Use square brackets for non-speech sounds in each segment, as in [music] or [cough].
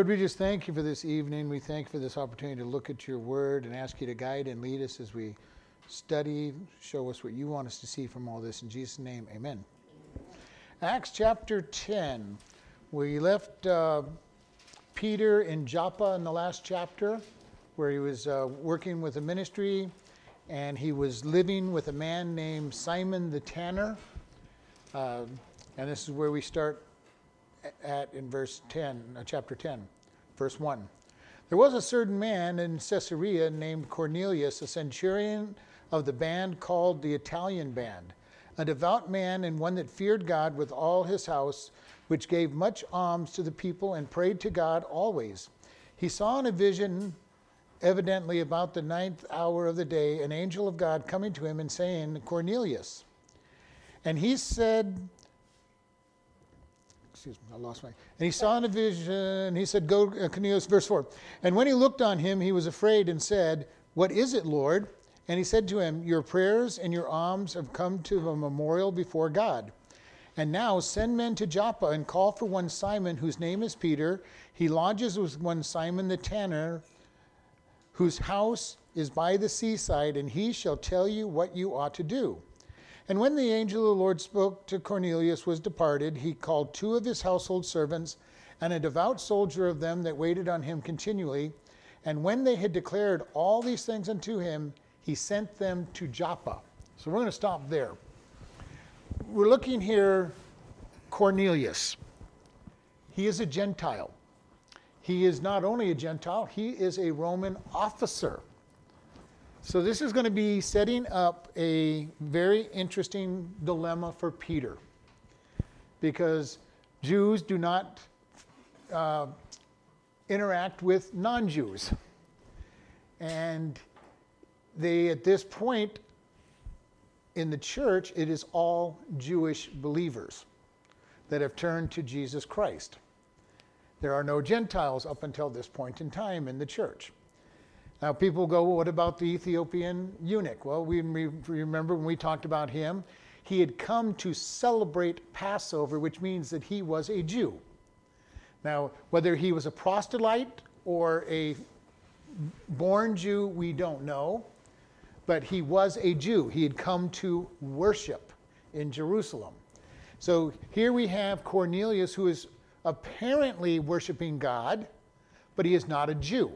Lord, we just thank you for this evening. We thank you for this opportunity to look at your word and ask you to guide and lead us as we study, show us what you want us to see from all this. In Jesus' name, amen. Acts chapter 10. We left uh, Peter in Joppa in the last chapter, where he was uh, working with a ministry and he was living with a man named Simon the Tanner. Uh, and this is where we start at in verse 10, uh, chapter 10, verse 1. There was a certain man in Caesarea named Cornelius, a centurion of the band called the Italian Band, a devout man and one that feared God with all his house, which gave much alms to the people and prayed to God always. He saw in a vision, evidently about the ninth hour of the day, an angel of God coming to him and saying, Cornelius. And he said, excuse me, I lost my. And he saw in a vision, he said, Go, uh, Cornelius, verse 4. And when he looked on him, he was afraid and said, What is it, Lord? And he said to him, Your prayers and your alms have come to a memorial before God. And now send men to Joppa and call for one Simon, whose name is Peter. He lodges with one Simon the tanner, whose house is by the seaside, and he shall tell you what you ought to do. And when the angel of the Lord spoke to Cornelius was departed, he called two of his household servants and a devout soldier of them that waited on him continually. And when they had declared all these things unto him, he sent them to Joppa. So we're going to stop there. We're looking here, Cornelius. He is a Gentile. He is not only a Gentile, he is a Roman officer. So, this is going to be setting up a very interesting dilemma for Peter because Jews do not uh, interact with non Jews. And they, at this point in the church, it is all Jewish believers that have turned to Jesus Christ. There are no Gentiles up until this point in time in the church. Now, people go, well, what about the Ethiopian eunuch? Well, we remember when we talked about him, he had come to celebrate Passover, which means that he was a Jew. Now, whether he was a proselyte or a born Jew, we don't know, but he was a Jew. He had come to worship in Jerusalem. So here we have Cornelius, who is apparently worshiping God, but he is not a Jew.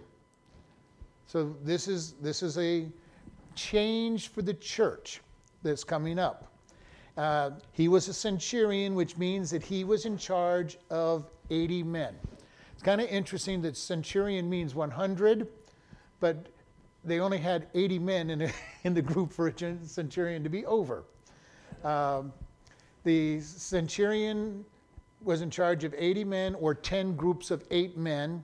So this is this is a change for the church that's coming up. Uh, he was a centurion, which means that he was in charge of 80 men. It's kind of interesting that centurion means 100, but they only had 80 men in, a, [laughs] in the group for a centurion to be over. Um, the centurion was in charge of 80 men or 10 groups of eight men,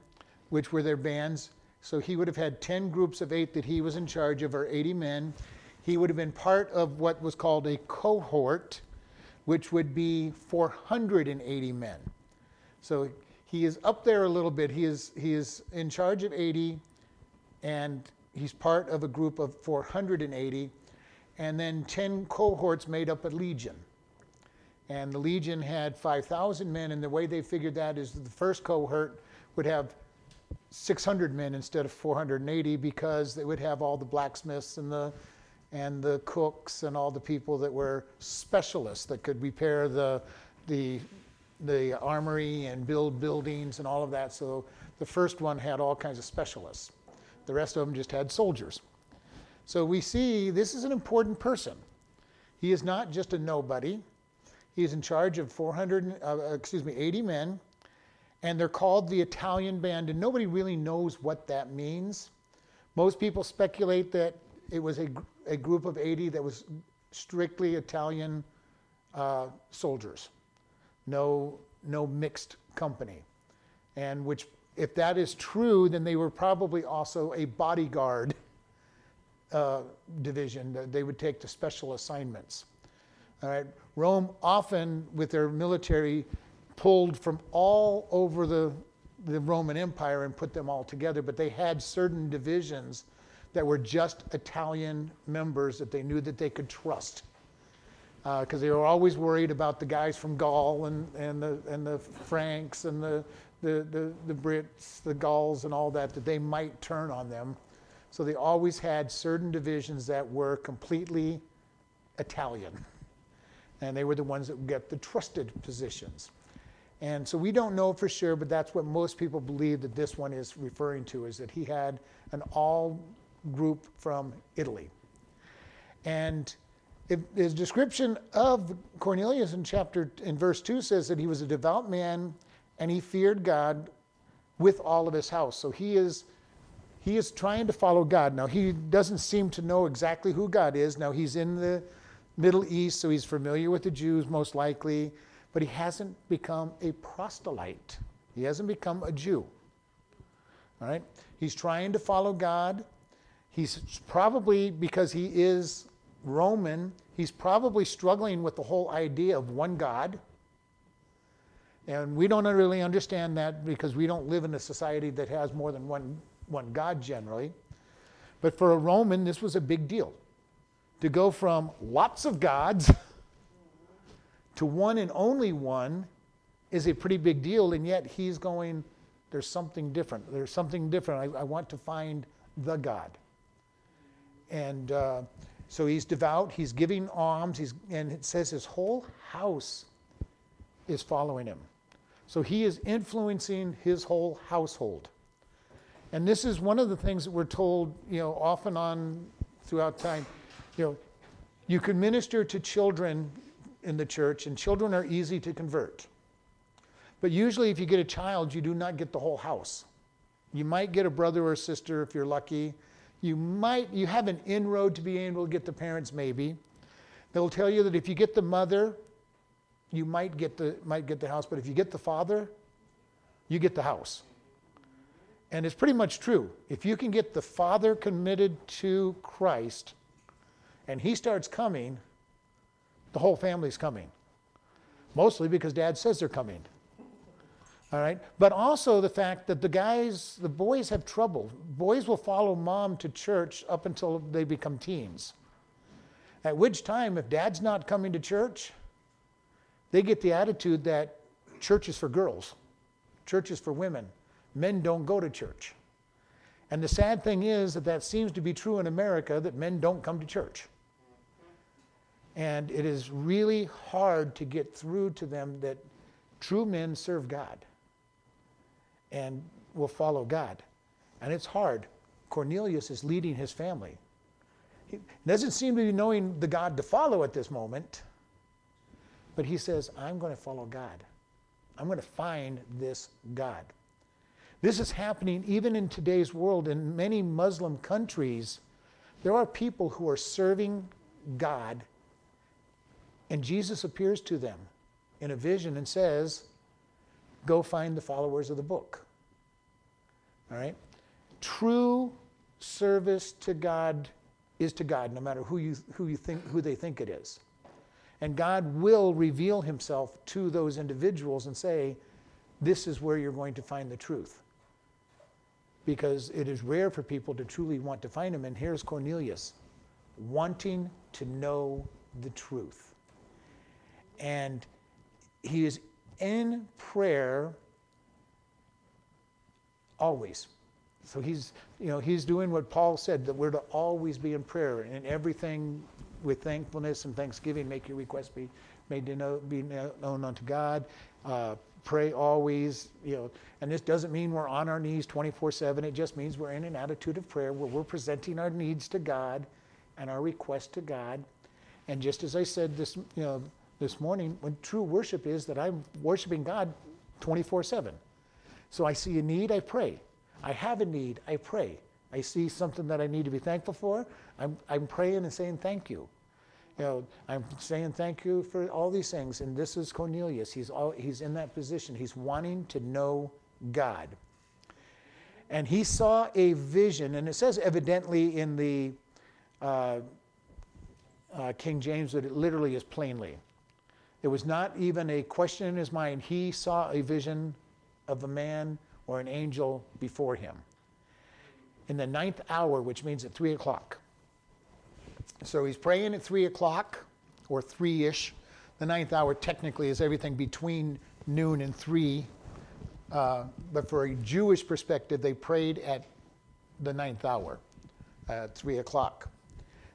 which were their bands. So he would have had 10 groups of eight that he was in charge of, or 80 men. He would have been part of what was called a cohort, which would be 480 men. So he is up there a little bit. He is, he is in charge of 80, and he's part of a group of 480, and then 10 cohorts made up a legion. And the legion had 5,000 men, and the way they figured that is the first cohort would have 600 men instead of 480 because they would have all the blacksmiths and the and the cooks and all the people that were specialists that could repair the the the armory and build buildings and all of that. So the first one had all kinds of specialists. The rest of them just had soldiers. So we see this is an important person. He is not just a nobody. He is in charge of 400, uh, excuse me, 80 men and they're called the Italian band, and nobody really knows what that means. Most people speculate that it was a, a group of 80 that was strictly Italian uh, soldiers, no, no mixed company. And which, if that is true, then they were probably also a bodyguard uh, division. That they would take to special assignments. All right. Rome often, with their military, pulled from all over the, the Roman Empire and put them all together, but they had certain divisions that were just Italian members that they knew that they could trust. Because uh, they were always worried about the guys from Gaul and, and, the, and the Franks and the the, the, the Brits, the Gauls, and all that, that they might turn on them. So they always had certain divisions that were completely Italian. And they were the ones that would get the trusted positions. And so we don't know for sure, but that's what most people believe that this one is referring to, is that he had an all group from Italy. And his description of Cornelius in chapter in verse 2 says that he was a devout man and he feared God with all of his house. So he is he is trying to follow God. Now he doesn't seem to know exactly who God is. Now he's in the Middle East, so he's familiar with the Jews most likely but he hasn't become a proselyte. He hasn't become a Jew. All right? He's trying to follow God. He's probably, because he is Roman, he's probably struggling with the whole idea of one God. And we don't really understand that because we don't live in a society that has more than one, one God generally. But for a Roman, this was a big deal. To go from lots of gods [laughs] to one and only one is a pretty big deal, and yet he's going, there's something different. There's something different. I, I want to find the God. And uh, so he's devout, he's giving alms, he's, and it says his whole house is following him. So he is influencing his whole household. And this is one of the things that we're told, you know, off and on throughout time. You know, you can minister to children in the church, and children are easy to convert. But usually, if you get a child, you do not get the whole house. You might get a brother or sister if you're lucky. You might you have an inroad to be able to get the parents, maybe. They'll tell you that if you get the mother, you might get the might get the house, but if you get the father, you get the house. And it's pretty much true. If you can get the father committed to Christ and he starts coming, the whole family's coming. Mostly because dad says they're coming. All right? But also the fact that the guys, the boys have trouble. Boys will follow mom to church up until they become teens. At which time, if dad's not coming to church, they get the attitude that church is for girls, church is for women. Men don't go to church. And the sad thing is that that seems to be true in America that men don't come to church. And it is really hard to get through to them that true men serve God and will follow God. And it's hard. Cornelius is leading his family. He doesn't seem to be knowing the God to follow at this moment, but he says, I'm going to follow God. I'm going to find this God. This is happening even in today's world. In many Muslim countries, there are people who are serving God and Jesus appears to them in a vision and says, Go find the followers of the book. All right? True service to God is to God, no matter who you, who you think who they think it is. And God will reveal himself to those individuals and say, This is where you're going to find the truth. Because it is rare for people to truly want to find him. And here's Cornelius wanting to know the truth and he is in prayer always. So he's, you know, he's doing what Paul said that we're to always be in prayer and everything with thankfulness and thanksgiving. Make your requests be made to know, be known unto God. Uh, pray always, you know. And this doesn't mean we're on our knees 24/7. It just means we're in an attitude of prayer where we're presenting our needs to God and our requests to God. And just as I said this, you know, this morning when true worship is that I'm worshiping God 24 7. So I see a need, I pray. I have a need, I pray. I see something that I need to be thankful for, I'm, I'm praying and saying thank you. You know, I'm saying thank you for all these things. And this is Cornelius. He's, all, he's in that position. He's wanting to know God. And he saw a vision, and it says evidently in the uh, uh, King James that it literally is plainly. It was not even a question in his mind. He saw a vision of a man or an angel before him in the ninth hour, which means at three o'clock. So he's praying at three o'clock or three ish. The ninth hour technically is everything between noon and three Uh, but for a Jewish perspective, they prayed at the ninth hour, at three o'clock.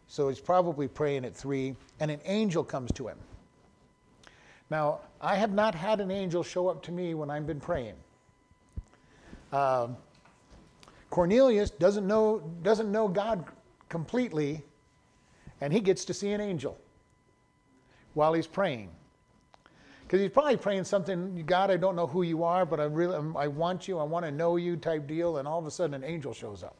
So he's probably praying at three, and an angel comes to him. Now, I have not had an angel show up to me when I've been praying. Uh, Cornelius doesn't know, doesn't know God completely, and he gets to see an angel while he's praying. Because he's probably praying something, God, I don't know who you are, but I really, I want you, I want to know you type deal, and all of a sudden an angel shows up.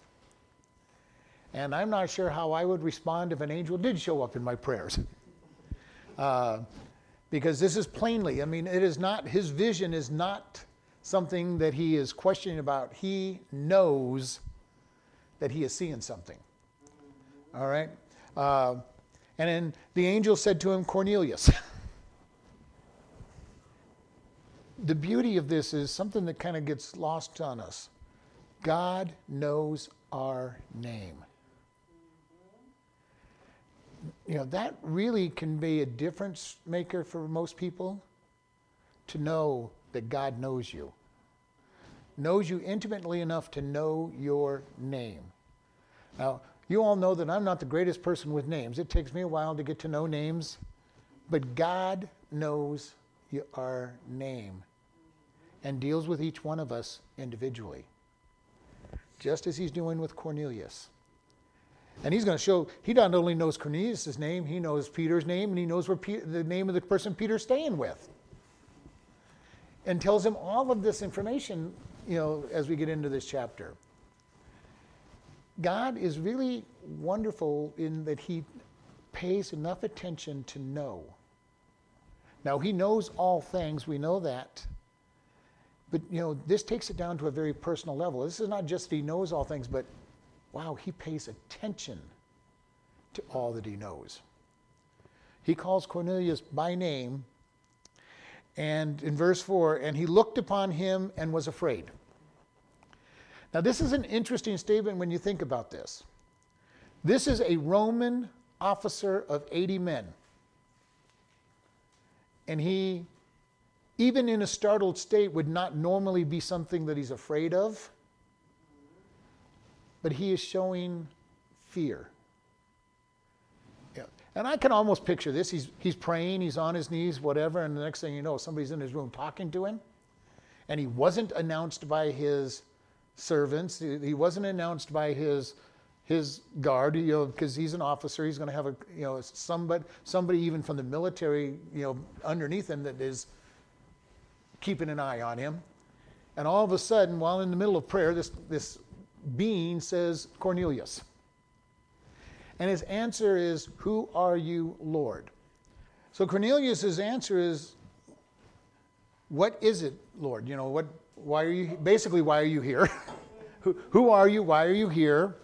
And I'm not sure how I would respond if an angel did show up in my prayers. [laughs] Uh, because this is plainly, I mean, it is not, his vision is not something that he is questioning about. He knows that he is seeing something. All right? Uh, and then the angel said to him, Cornelius. [laughs] the beauty of this is something that kind of gets lost on us. God knows our name. You know, that really can be a difference maker for most people to know that God knows you, knows you intimately enough to know your name. Now, you all know that I'm not the greatest person with names. It takes me a while to get to know names, but God knows our name and deals with each one of us individually, just as he's doing with Cornelius. And he's going to show, he not only knows Cornelius' name, he knows Peter's name, and he knows where the name of the person Peter's staying with. And tells him all of this information, you know, as we get into this chapter. God is really wonderful in that he pays enough attention to know. Now, he knows all things, we know that. But, you know, this takes it down to a very personal level. This is not just that he knows all things, but wow, he pays attention to all that he knows. He calls Cornelius by name, and in verse 4, and he looked upon him and was afraid. Now, this is an interesting statement when you think about this. This is a Roman officer of 80 men. And he, even in a startled state, would not normally be something that he's afraid of. But he is showing fear. Yeah. And I can almost picture this. He's, he's praying, he's on his knees, whatever, and the next thing you know, somebody's in his room talking to him. And he wasn't announced by his servants. He wasn't announced by his his guard, you know, because he's an officer. He's going to have a, you know, somebody, somebody even from the military, you know, underneath him that is keeping an eye on him. And all of a sudden, while in the middle of prayer, this this being says, Cornelius. And his answer is, Who are you, Lord? So Cornelius's answer is, What is it, Lord? You know, what why are you basically why are you here? [laughs] who, who are you? Why are you here?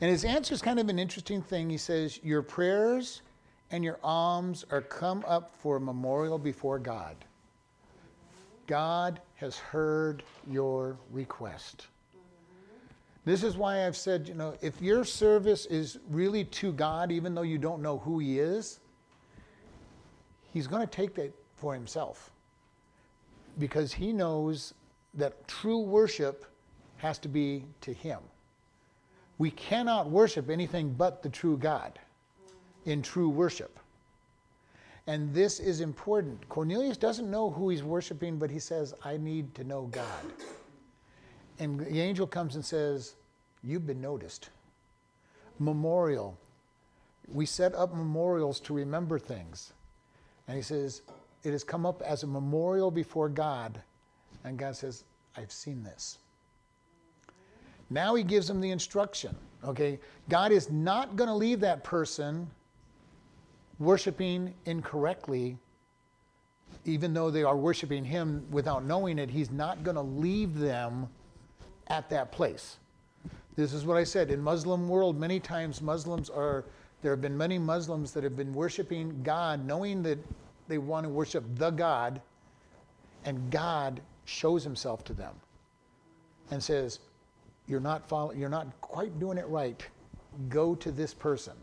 And his answer is kind of an interesting thing. He says, Your prayers and your alms are come up for a memorial before God. God has heard your request. This is why I've said, you know, if your service is really to God, even though you don't know who He is, He's going to take that for Himself because He knows that true worship has to be to Him. We cannot worship anything but the true God in true worship. And this is important. Cornelius doesn't know who he's worshiping, but he says, I need to know God. And the angel comes and says, You've been noticed. Memorial. We set up memorials to remember things. And he says, It has come up as a memorial before God and God says, I've seen this. Now he gives them the instruction. Okay? God is not going to leave that person worshiping incorrectly, even though they are worshiping him without knowing it. He's not going to leave them at that place. This is what I said. In Muslim world, many times Muslims are, there have been many Muslims that have been worshiping God, knowing that they want to worship the God, and God shows himself to them and says, You're not, follow- you're not quite doing it right. Go to this person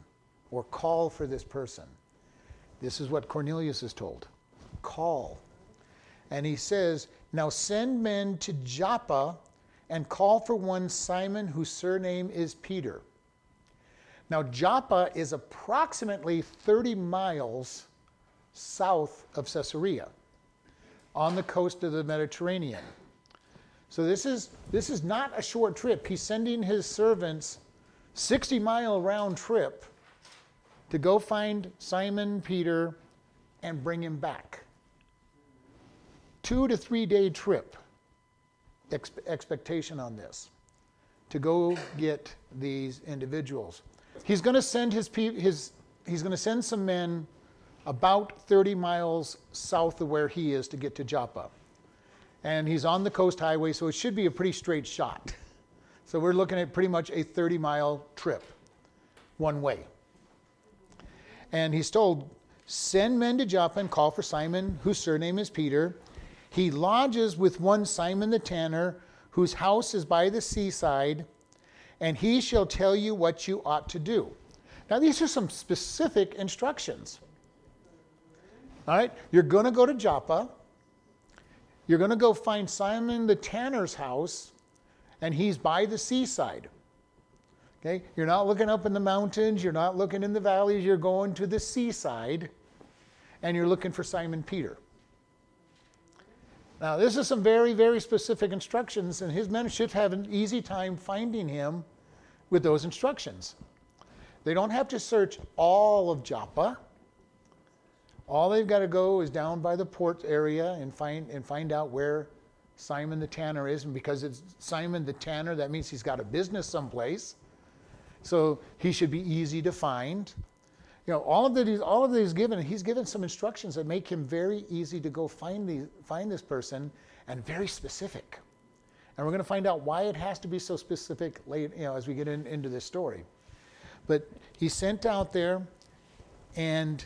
or call for this person. This is what Cornelius is told call. And he says, Now send men to Joppa and call for one Simon, whose surname is Peter. Now, Joppa is approximately 30 miles south of Caesarea on the coast of the Mediterranean. So this is, this is not a short trip. He's sending his servants 60 mile round trip to go find Simon Peter and bring him back. Two to three day trip ex- expectation on this to go get these individuals. He's going to send his, his he's going to send some men about 30 miles south of where he is to get to Joppa. And he's on the coast highway, so it should be a pretty straight shot. So we're looking at pretty much a 30 mile trip, one way. And he's told, Send men to Joppa and call for Simon, whose surname is Peter. He lodges with one Simon the tanner, whose house is by the seaside, and he shall tell you what you ought to do. Now, these are some specific instructions. All right, you're going to go to Joppa. You're going to go find Simon the tanner's house, and he's by the seaside. Okay, you're not looking up in the mountains, you're not looking in the valleys, you're going to the seaside, and you're looking for Simon Peter. Now, this is some very, very specific instructions, and his men should have an easy time finding him with those instructions. They don't have to search all of Joppa. All they've got to go is down by the port area and find and find out where Simon the tanner is. And because it's Simon the tanner, that means he's got a business someplace. So he should be easy to find. You know, all of that he's all of that he's given, he's given some instructions that make him very easy to go find the find this person and very specific. And we're going to find out why it has to be so specific late, you know, as we get in, into this story. But he sent out there and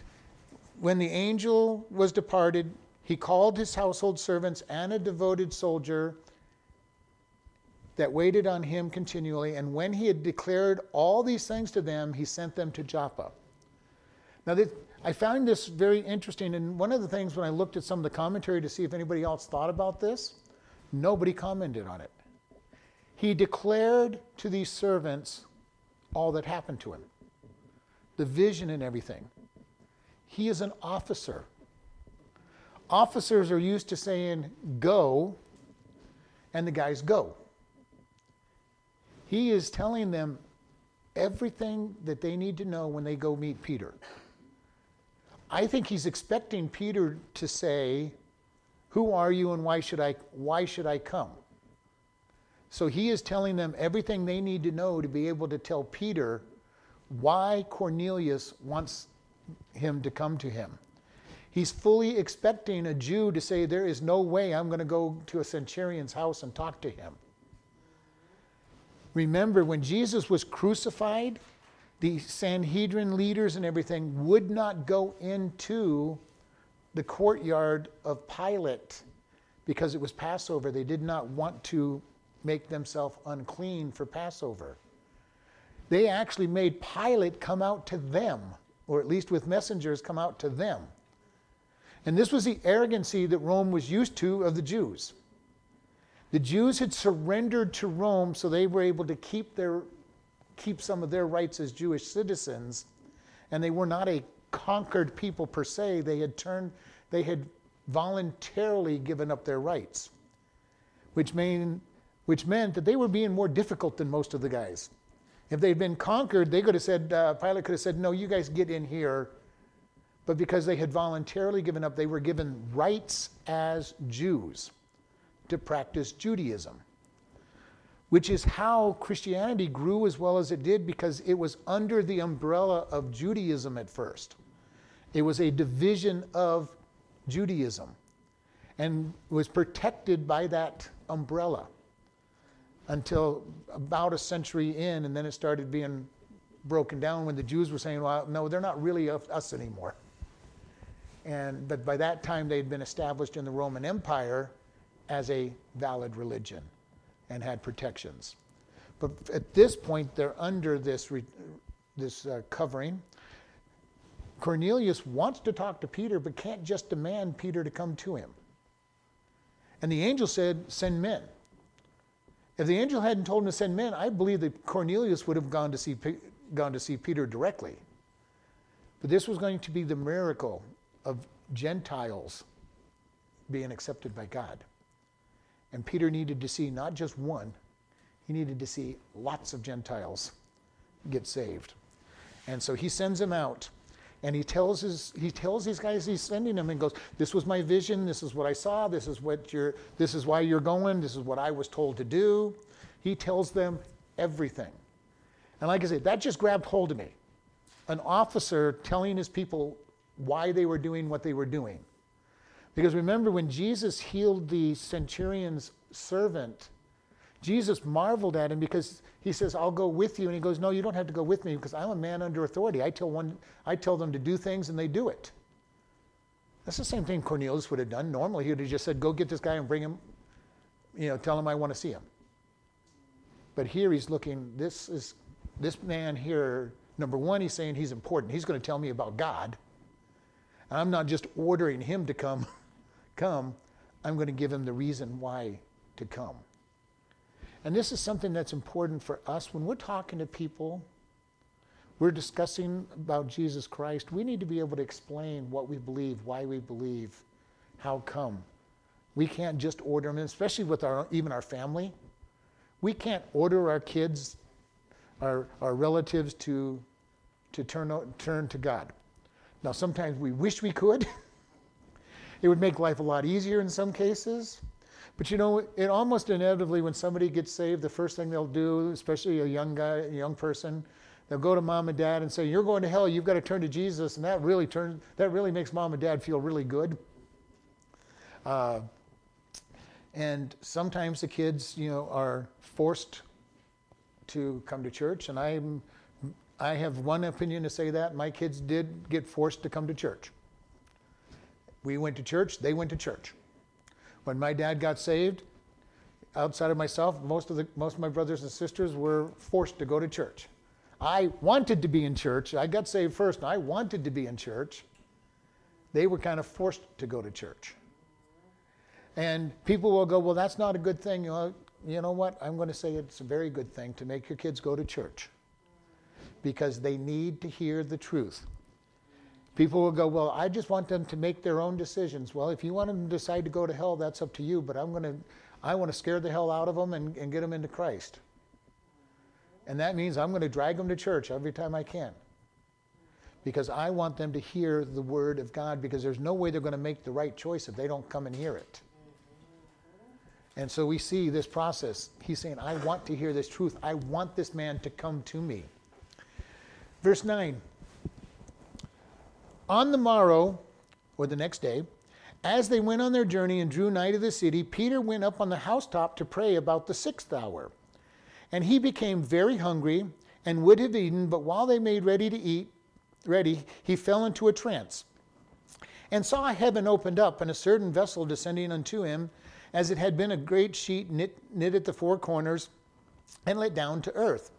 when the angel was departed, he called his household servants and a devoted soldier that waited on him continually. And when he had declared all these things to them, he sent them to Joppa. Now, this, I found this very interesting. And one of the things when I looked at some of the commentary to see if anybody else thought about this, nobody commented on it. He declared to these servants all that happened to him the vision and everything. He is an officer. Officers are used to saying go, and the guys go. He is telling them everything that they need to know when they go meet Peter. I think he's expecting Peter to say, "Who are you and why should I why should I come?" So he is telling them everything they need to know to be able to tell Peter why Cornelius wants him to come to him. He's fully expecting a Jew to say, There is no way I'm going to go to a centurion's house and talk to him. Remember, when Jesus was crucified, the Sanhedrin leaders and everything would not go into the courtyard of Pilate because it was Passover. They did not want to make themselves unclean for Passover. They actually made Pilate come out to them or at least with messengers, come out to them. And this was the arrogancy that Rome was used to of the Jews. The Jews had surrendered to Rome so they were able to keep, their, keep some of their rights as Jewish citizens. And they were not a conquered people per se. They had turned, they had voluntarily given up their rights, which, mean, which meant that they were being more difficult than most of the guys. If they'd been conquered, they could have said, uh, Pilate could have said, No, you guys get in here. But because they had voluntarily given up, they were given rights as Jews to practice Judaism, which is how Christianity grew as well as it did because it was under the umbrella of Judaism at first. It was a division of Judaism and was protected by that umbrella until about a century in, and then it started being broken down when the Jews were saying, well, no, they're not really us anymore. And, but by that time, they'd been established in the Roman Empire as a valid religion and had protections. But at this point, they're under this, re, this uh, covering. Cornelius wants to talk to Peter, but can't just demand Peter to come to him. And the angel said, Send men. If the angel hadn't told him to send men, I believe that Cornelius would have gone to see, gone to see Peter directly. But this was going to be the miracle of Gentiles being accepted by God. And Peter needed to see not just one, he needed to see lots of Gentiles get saved. And so he sends them out and he tells his he tells these guys he's sending them and goes this was my vision this is what i saw this is what you're this is why you're going this is what i was told to do. He tells them everything. And like i said that just grabbed hold of me. An officer telling his people why they were doing what they were doing because remember when jesus healed the centurion's servant Jesus marveled at him because he says, I'll go with you. And he goes, No, you don't have to go with me because I'm a man under authority. I tell, one, I tell them to do things and they do it. That's the same thing Cornelius would have done. Normally, he would have just said, Go get this guy and bring him, you know, tell him I want to see him. But here he's looking, this is this man here, number one, he's saying he's important. He's going to tell me about God. And I'm not just ordering him to come, [laughs] come. I'm going to give him the reason why to come. And this is something that's important for us when we're talking to people, we're discussing about Jesus Christ, we need to be able to explain what we believe, why we believe, how come. We can't just order them, especially with our even our family. We can't order our kids, our, our relatives to, to turn, turn to God. Now, sometimes we wish we could. [laughs] it would make life a lot easier in some cases. But you know, it almost inevitably, when somebody gets saved, the first thing they'll do, especially a young guy, a young person, they'll go to mom and dad and say, "You're going to hell. You've got to turn to Jesus," and that really turns that really makes mom and dad feel really good. Uh, and sometimes the kids, you know, are forced to come to church, and I'm I have one opinion to say that my kids did get forced to come to church. We went to church; they went to church. When my dad got saved, outside of myself, most of, the, most of my brothers and sisters were forced to go to church. I wanted to be in church. I got saved first, and I wanted to be in church. They were kind of forced to go to church. And people will go, well, that's not a good thing. You know, you know what? I'm going to say it's a very good thing to make your kids go to church because they need to hear the truth. People will go, Well, I just want them to make their own decisions. Well, if you want them to decide to go to hell, that's up to you, but I'm going to, I want to scare the hell out of them and, and get them into Christ. And that means I'm going to drag them to church every time I can. Because I want them to hear the word of God, because there's no way they're going to make the right choice if they don't come and hear it. And so we see this process. He's saying, I want to hear this truth. I want this man to come to me. Verse 9 on the morrow, or the next day, as they went on their journey and drew nigh to the city, Peter went up on the housetop to pray about the sixth hour. And he became very hungry and would have eaten, but while they made ready to eat, ready, he fell into a trance and saw heaven opened up and a certain vessel descending unto him, as it had been a great sheet knit, knit at the four corners and let down to earth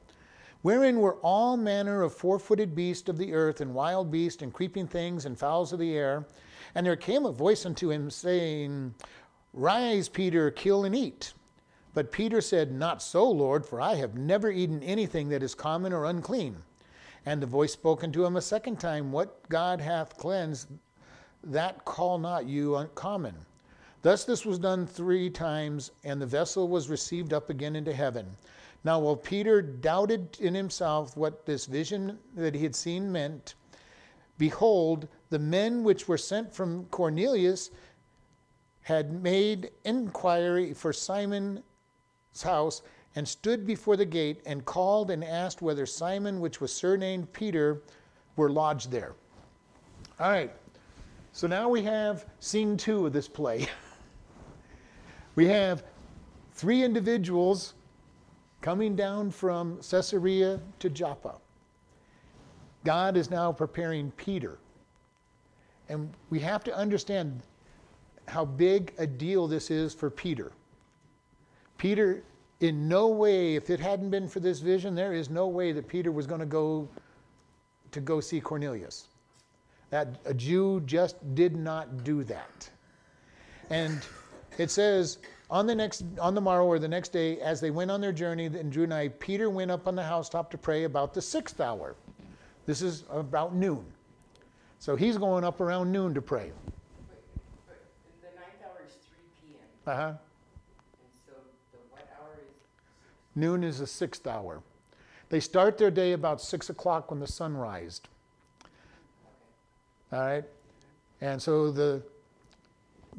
wherein were all manner of four footed beasts of the earth, and wild beasts, and creeping things, and fowls of the air. And there came a voice unto him, saying, Rise, Peter, kill and eat. But Peter said, Not so, Lord, for I have never eaten anything that is common or unclean. And the voice spoke unto him a second time, What God hath cleansed, that call not you uncommon. Thus this was done three times, and the vessel was received up again into heaven. Now, while Peter doubted in himself what this vision that he had seen meant, behold, the men which were sent from Cornelius had made inquiry for Simon's house and stood before the gate and called and asked whether Simon, which was surnamed Peter, were lodged there. All right, so now we have scene two of this play. [laughs] we have three individuals coming down from Caesarea to Joppa. God is now preparing Peter. And we have to understand how big a deal this is for Peter. Peter, in no way, if it hadn't been for this vision, there is no way that Peter was going to go to go see Cornelius. That a Jew just did not do that. And it says on the next on the morrow or the next day, as they went on their journey, and drew nigh, Peter went up on the housetop to pray about the sixth hour. This is about noon. So he's going up around noon to pray. But, but the ninth hour is three P M. Uh huh. So the what hour is? Noon is the sixth hour. They start their day about six o'clock when the sun rised. Okay. All right, and so the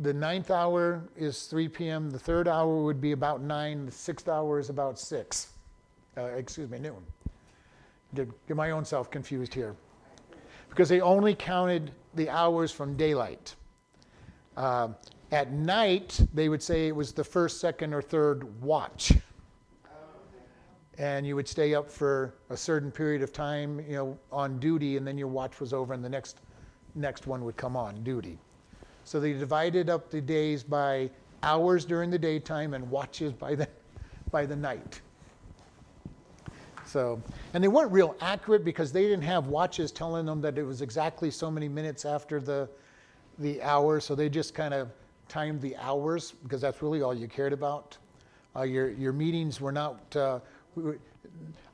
the ninth hour is 3 p.m. The third hour would be about nine. The sixth hour is about six. Uh, excuse me, noon. Get, get my own self confused here, because they only counted the hours from daylight. Uh, at night, they would say it was the first, second, or third watch. And you would stay up for a certain period of time, you know, on duty, and then your watch was over, and the next next one would come on duty. So they divided up the days by hours during the daytime and watches by the by the night. So, and they weren't real accurate because they didn't have watches telling them that it was exactly so many minutes after the the hour. So they just kind of timed the hours because that's really all you cared about. Uh, your your meetings were not. Uh,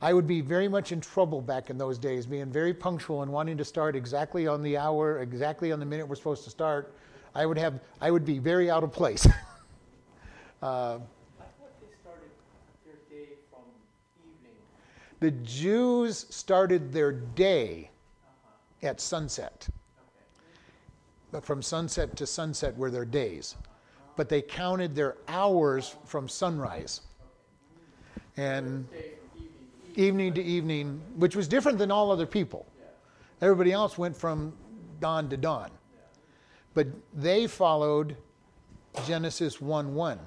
I would be very much in trouble back in those days, being very punctual and wanting to start exactly on the hour, exactly on the minute we're supposed to start. I would have, I would be very out of place. [laughs] uh, I thought they started their day from evening. the Jews started their day at sunset. But from sunset to sunset were their days. But they counted their hours from sunrise. And Day from evening to evening. evening to evening, which was different than all other people. Everybody else went from dawn to dawn. But they followed Genesis 1 1,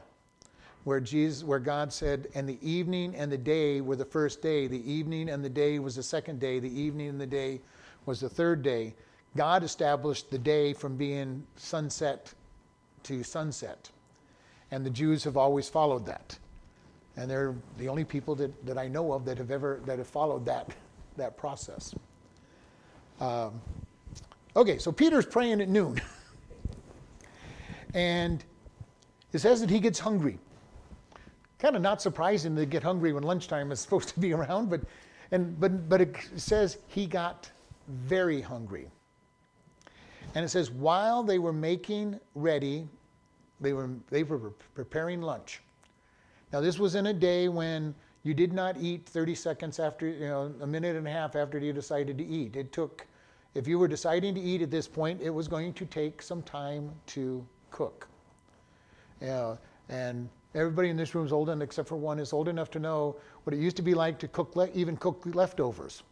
where, Jesus, where God said, And the evening and the day were the first day, the evening and the day was the second day, the evening and the day was the third day. God established the day from being sunset to sunset. And the Jews have always followed that and they're the only people that, that I know of that have ever that have followed that that process. Um, okay, so Peter's praying at noon, [laughs] and it says that he gets hungry. Kind of not surprising to get hungry when lunchtime is [laughs] supposed to be around, but and but but it says he got very hungry. And it says while they were making ready, they were they were preparing lunch. Now, this was in a day when you did not eat 30 seconds after, you know, a minute and a half after you decided to eat. It took, if you were deciding to eat at this point, it was going to take some time to cook. Yeah, and everybody in this room is old enough, except for one, is old enough to know what it used to be like to cook, le- even cook leftovers.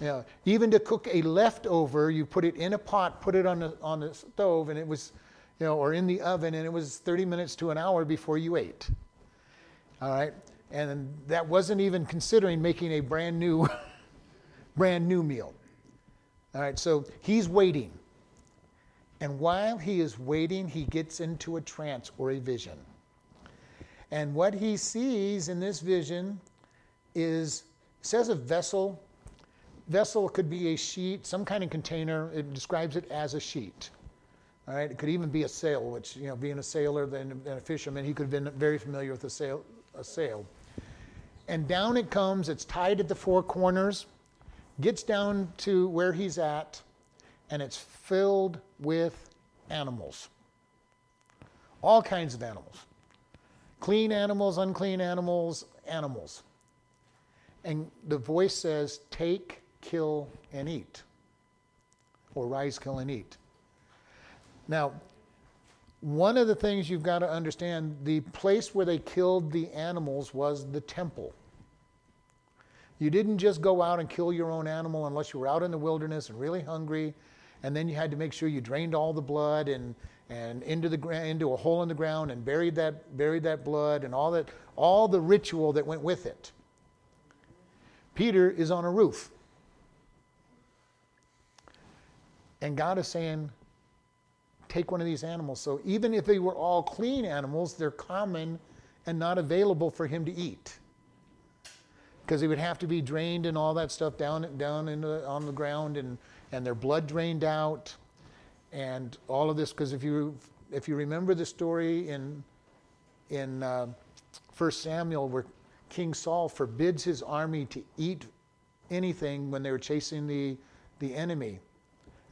Yeah, even to cook a leftover, you put it in a pot, put it on the on the stove, and it was, you know, or in the oven, and it was 30 minutes to an hour before you ate. All right, and that wasn't even considering making a brand new, [laughs] brand new meal. All right, so he's waiting, and while he is waiting, he gets into a trance or a vision. And what he sees in this vision is says a vessel. Vessel could be a sheet, some kind of container. It describes it as a sheet. All right, it could even be a sail, which you know, being a sailor and a fisherman, he could have been very familiar with a sail. A sail, and down it comes. It's tied at the four corners, gets down to where he's at, and it's filled with animals. All kinds of animals, clean animals, unclean animals, animals. And the voice says, "Take, kill, and eat," or rise, kill, and eat. Now, one of the things you've got to understand the place where they killed the animals was the temple. You didn't just go out and kill your own animal unless you were out in the wilderness and really hungry, and then you had to make sure you drained all the blood and, and into, the, gra- into a hole in the ground and buried that, buried that blood and all, that, all the ritual that went with it. Peter is on a roof. And God is saying, take one of these animals. So even if they were all clean animals, they're common and not available for him to eat. Because they would have to be drained and all that stuff down down the, on the ground and, and their blood drained out and all of this. Because if you if you remember the story in in uh, 1 Samuel, where King Saul forbids his army to eat anything when they were chasing the the enemy,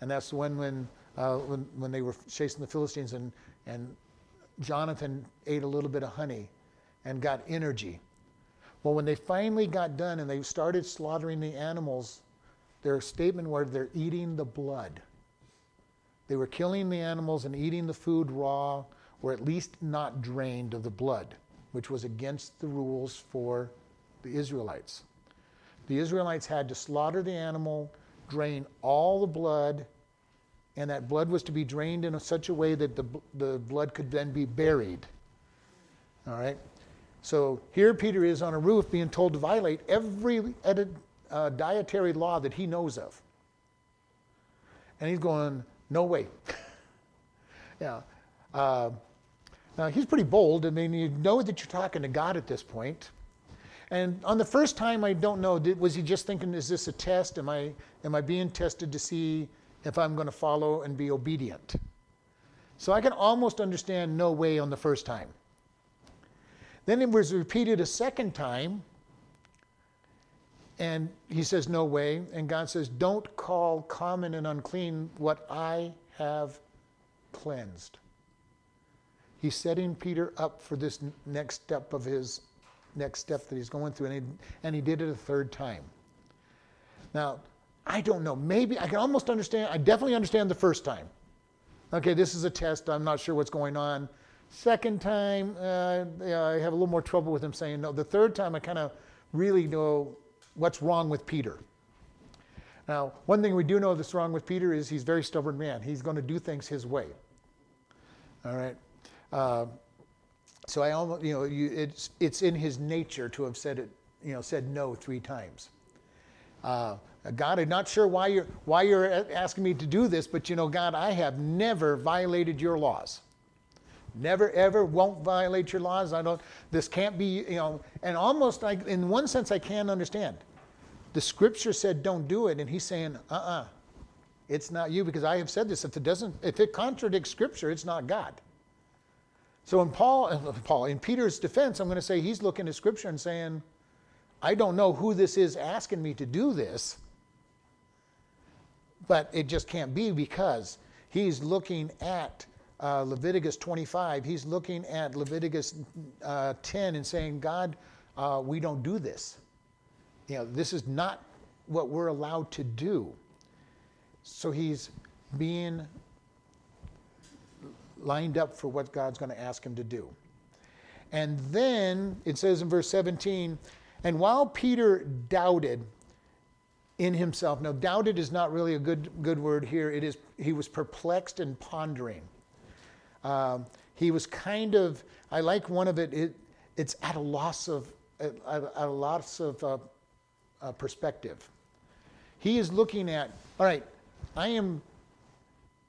and that's when when uh, when, when they were chasing the Philistines, and and Jonathan ate a little bit of honey, and got energy. Well, when they finally got done and they started slaughtering the animals, their statement where they're eating the blood. They were killing the animals and eating the food raw, or at least not drained of the blood, which was against the rules for the Israelites. The Israelites had to slaughter the animal, drain all the blood, and that blood was to be drained in such a way that the, the blood could then be buried. All right? So here Peter is on a roof being told to violate every uh, dietary law that he knows of. And he's going, no way. [laughs] yeah. Uh, now he's pretty bold. I mean, you know that you're talking to God at this point. And on the first time, I don't know, did, was he just thinking, is this a test? Am I, am I being tested to see if I'm going to follow and be obedient? So I can almost understand no way on the first time. Then it was repeated a second time, and he says, No way. And God says, Don't call common and unclean what I have cleansed. He's setting Peter up for this next step of his next step that he's going through, and he, and he did it a third time. Now, I don't know. Maybe I can almost understand. I definitely understand the first time. Okay, this is a test. I'm not sure what's going on. Second time, uh, yeah, I have a little more trouble with him saying no. The third time, I kind of really know what's wrong with Peter. Now, one thing we do know that's wrong with Peter is he's a very stubborn man. He's going to do things his way. All right. Uh, so I almost, you know, you, it's it's in his nature to have said it, you know, said no three times. Uh, God, I'm not sure why you're why you're asking me to do this, but you know, God, I have never violated your laws. Never, ever, won't violate your laws. I don't, this can't be, you know, and almost like, in one sense, I can understand. The scripture said don't do it, and he's saying, uh uh-uh, uh, it's not you because I have said this. If it doesn't, if it contradicts scripture, it's not God. So in Paul, uh, Paul, in Peter's defense, I'm going to say he's looking at scripture and saying, I don't know who this is asking me to do this, but it just can't be because he's looking at uh, Leviticus 25, he's looking at Leviticus uh, 10 and saying, God, uh, we don't do this. You know, this is not what we're allowed to do. So he's being lined up for what God's going to ask him to do. And then it says in verse 17, and while Peter doubted in himself, now doubted is not really a good, good word here, it is he was perplexed and pondering. Um, he was kind of, I like one of it, it it's at a loss of, at, at a loss of uh, uh, perspective. He is looking at, all right, I am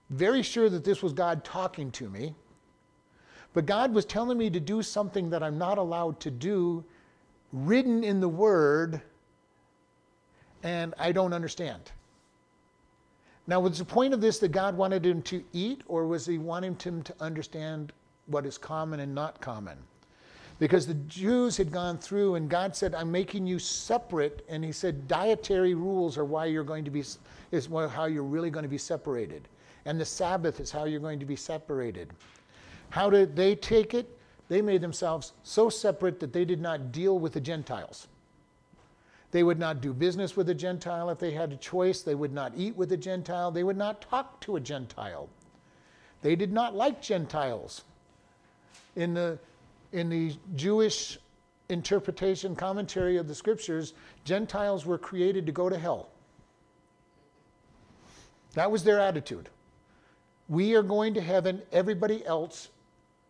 very sure that this was God talking to me, but God was telling me to do something that I'm not allowed to do, written in the Word, and I don't understand. Now, was the point of this that God wanted him to eat, or was he wanting him to understand what is common and not common? Because the Jews had gone through, and God said, I'm making you separate. And he said, dietary rules are why you're going to be, is how you're really going to be separated. And the Sabbath is how you're going to be separated. How did they take it? They made themselves so separate that they did not deal with the Gentiles. They would not do business with a Gentile if they had a choice. They would not eat with a Gentile. They would not talk to a Gentile. They did not like Gentiles. In the, in the Jewish interpretation, commentary of the scriptures, Gentiles were created to go to hell. That was their attitude. We are going to heaven, everybody else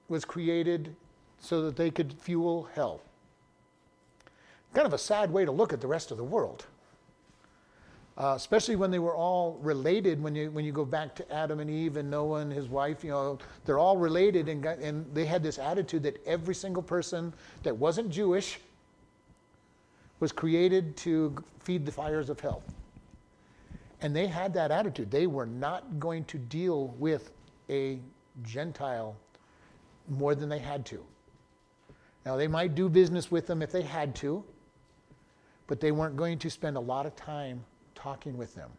was created so that they could fuel hell kind of a sad way to look at the rest of the world. Uh, especially when they were all related. When you when you go back to Adam and Eve and Noah and his wife, you know they're all related, and got, and they had this attitude that every single person that wasn't Jewish was created to feed the fires of hell. And they had that attitude. They were not going to deal with a Gentile more than they had to. Now, they might do business with them if they had to, but they weren't going to spend a lot of time talking with them.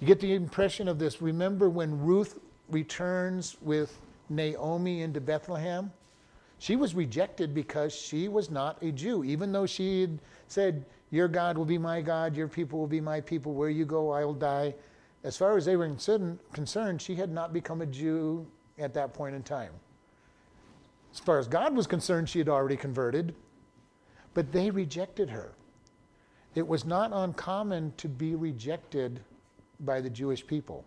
You get the impression of this. Remember when Ruth returns with Naomi into Bethlehem? She was rejected because she was not a Jew, even though she had said, Your God will be my God, your people will be my people, where you go, I will die. As far as they were concerned, she had not become a Jew at that point in time. As far as God was concerned, she had already converted, but they rejected her. It was not uncommon to be rejected by the Jewish people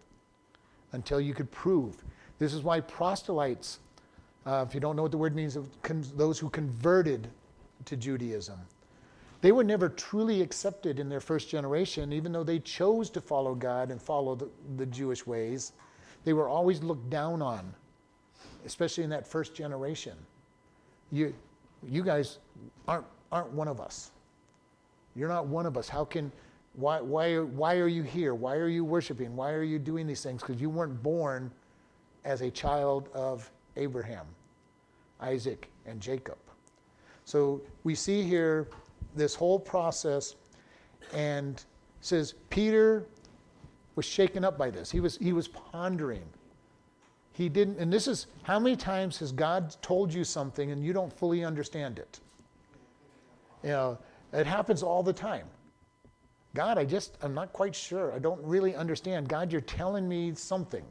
until you could prove. This is why proselytes, uh, if you don't know what the word means, those who converted to Judaism, they were never truly accepted in their first generation, even though they chose to follow God and follow the, the Jewish ways. They were always looked down on, especially in that first generation. You, you guys aren't, aren't one of us. You're not one of us. How can, why, why, why are you here? Why are you worshiping? Why are you doing these things? Because you weren't born as a child of Abraham, Isaac, and Jacob. So we see here this whole process and says Peter was shaken up by this. He was, he was pondering. He didn't, and this is how many times has God told you something and you don't fully understand it? You know, it happens all the time. God, I just, I'm not quite sure. I don't really understand. God, you're telling me something.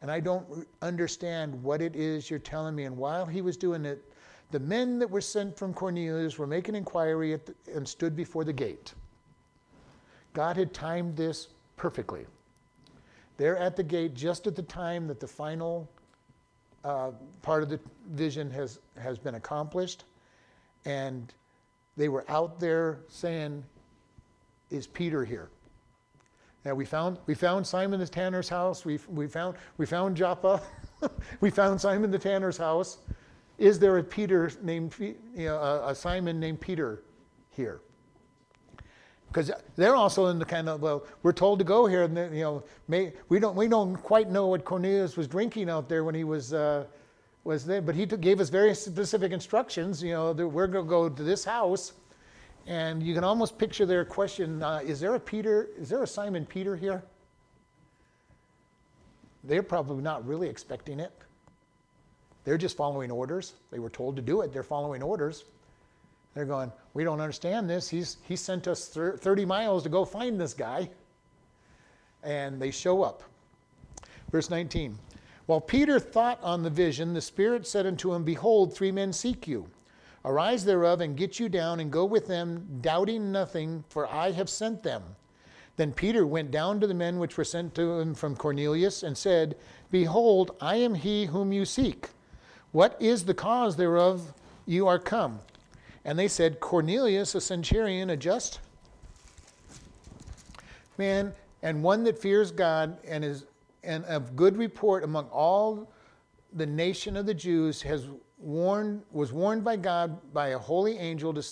And I don't understand what it is you're telling me. And while he was doing it, the men that were sent from Cornelius were making inquiry the, and stood before the gate. God had timed this perfectly. They're at the gate just at the time that the final uh, part of the vision has, has been accomplished. And they were out there saying, Is Peter here? Now we found we found Simon the tanner's house. We we found we found Joppa. [laughs] we found Simon the tanner's house. Is there a Peter named you know, a, Simon named Peter here? Because they're also in the kind of well, we're told to go here, and you know, may, we don't we don't quite know what Cornelius was drinking out there when he was. Uh, was there, but he took, gave us very specific instructions. You know, that we're going to go to this house, and you can almost picture their question: uh, Is there a Peter? Is there a Simon Peter here? They're probably not really expecting it. They're just following orders. They were told to do it. They're following orders. They're going, We don't understand this. He's, he sent us 30 miles to go find this guy. And they show up. Verse 19 while Peter thought on the vision, the Spirit said unto him, Behold, three men seek you. Arise thereof and get you down and go with them, doubting nothing, for I have sent them. Then Peter went down to the men which were sent to him from Cornelius and said, Behold, I am he whom you seek. What is the cause thereof you are come? And they said, Cornelius, a centurion, a just man, and one that fears God and is and of good report among all the nation of the Jews has warned, was warned by God by a holy angel to,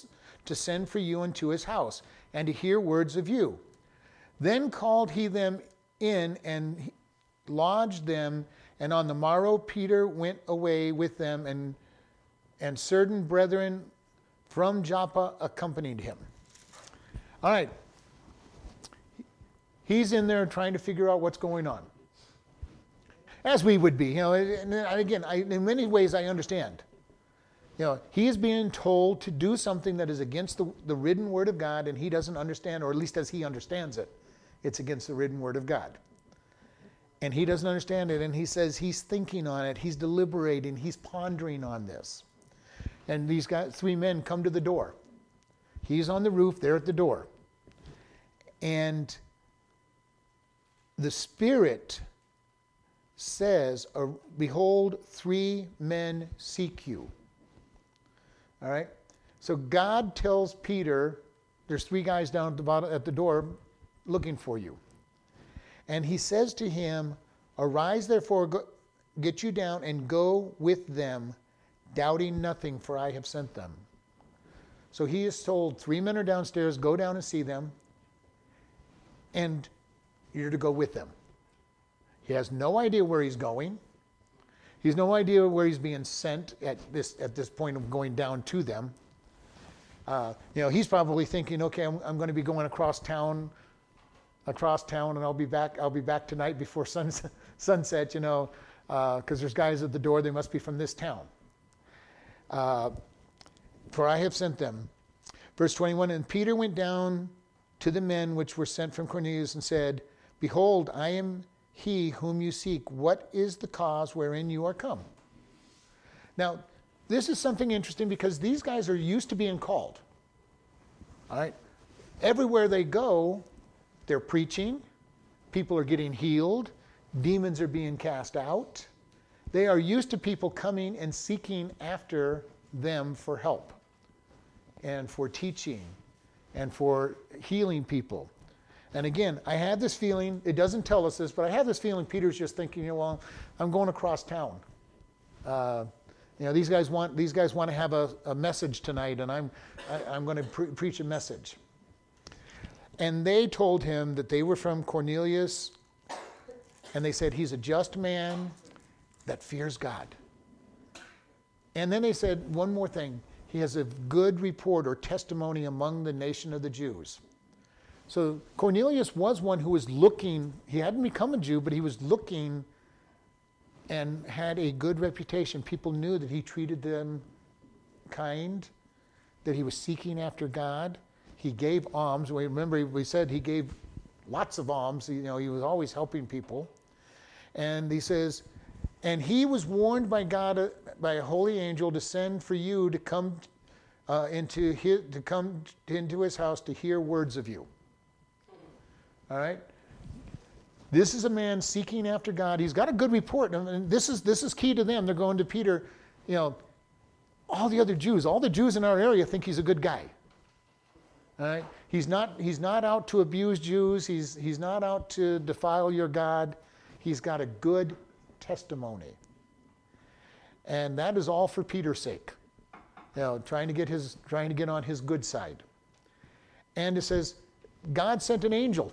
to send for you into his house and to hear words of you. Then called he them in and lodged them, and on the morrow Peter went away with them, and, and certain brethren from Joppa accompanied him. All right. He's in there trying to figure out what's going on as we would be. You know, and again, I, in many ways, I understand. You know, he is being told to do something that is against the, the written word of God, and he doesn't understand, or at least as he understands it, it's against the written word of God. And he doesn't understand it, and he says he's thinking on it, he's deliberating, he's pondering on this. And these guys, three men come to the door. He's on the roof, they're at the door. And the Spirit says, Behold, three men seek you. All right? So God tells Peter, there's three guys down at the, bottom, at the door looking for you. And he says to him, Arise therefore, go, get you down and go with them, doubting nothing, for I have sent them. So he is told, Three men are downstairs, go down and see them, and you're to go with them. He has no idea where he's going. He's no idea where he's being sent at this at this point of going down to them. Uh, you know, he's probably thinking, okay, I'm, I'm going to be going across town, across town, and I'll be back. I'll be back tonight before sun, [laughs] sunset. You know, because uh, there's guys at the door. They must be from this town. Uh, for I have sent them. Verse 21 And Peter went down to the men which were sent from Cornelius and said, Behold, I am he whom you seek. What is the cause wherein you are come? Now, this is something interesting because these guys are used to being called. All right? Everywhere they go, they're preaching, people are getting healed, demons are being cast out. They are used to people coming and seeking after them for help and for teaching and for healing people. And again, I have this feeling, it doesn't tell us this, but I have this feeling Peter's just thinking, you know, well, I'm going across town. Uh, you know, these guys want, these guys want to have a, a message tonight, and I'm, I, am going to pre- preach a message. And they told him that they were from Cornelius, and they said, he's a just man that fears God. And then they said one more thing he has a good report or testimony among the nation of the Jews. So Cornelius was one who was looking, he hadn't become a Jew, but he was looking and had a good reputation. People knew that he treated them kind, that he was seeking after God. He gave alms. We remember we said he gave lots of alms. You know, he was always helping people. And he says, and he was warned by God, uh, by a holy angel, to send for you to come uh, into his, to come into his house to hear words of you. All right? This is a man seeking after God. He's got a good report. And this is, this is key to them. They're going to Peter, you know, all the other Jews, all the Jews in our area think he's a good guy. All right? He's not, he's not out to abuse Jews. He's, he's not out to defile your God. He's got a good testimony. And that is all for Peter's sake. You know, trying to get his trying to get on his good side. And it says, God sent an angel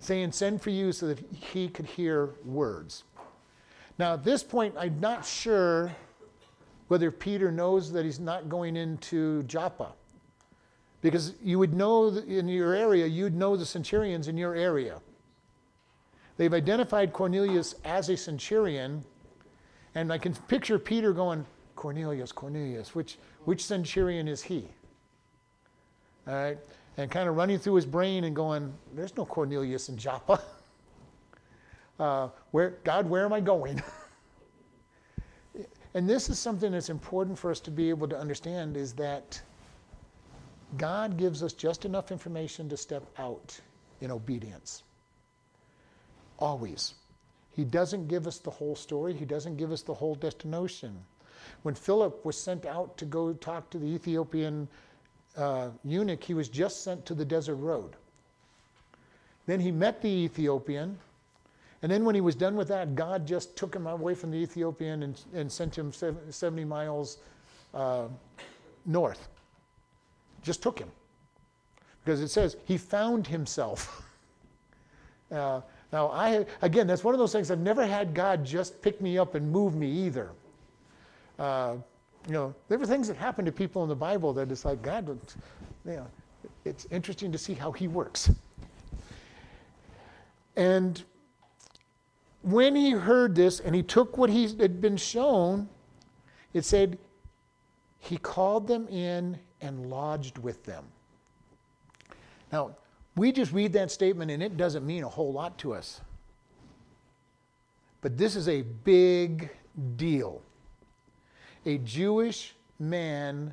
saying, Send for you so that he could hear words. Now, at this point, I'm not sure whether Peter knows that he's not going into Joppa. Because you would know in your area, you'd know the centurions in your area. They've identified Cornelius as a centurion, and I can picture Peter going, Cornelius, Cornelius, which, which centurion is he? All right and kind of running through his brain and going, There's no Cornelius in Joppa. [laughs] Uh, where, God, where am I going? [laughs] and this is something that's important for us to be able to understand is that God gives us just enough information to step out in obedience. Always. He doesn't give us the whole story, He doesn't give us the whole destination. When Philip was sent out to go talk to the Ethiopian uh, eunuch, he was just sent to the desert road. Then he met the Ethiopian. And then when he was done with that, God just took him away from the Ethiopian and, and sent him 70 miles uh, north. Just took him. Because it says he found himself. [laughs] uh, now, I, again, that's one of those things I've never had God just pick me up and move me either. Uh, you know, there were things that happened to people in the Bible that it's like, God, you know, it's interesting to see how he works. And when he heard this and he took what he had been shown, it said, he called them in and lodged with them. Now, we just read that statement and it doesn't mean a whole lot to us. But this is a big deal a Jewish man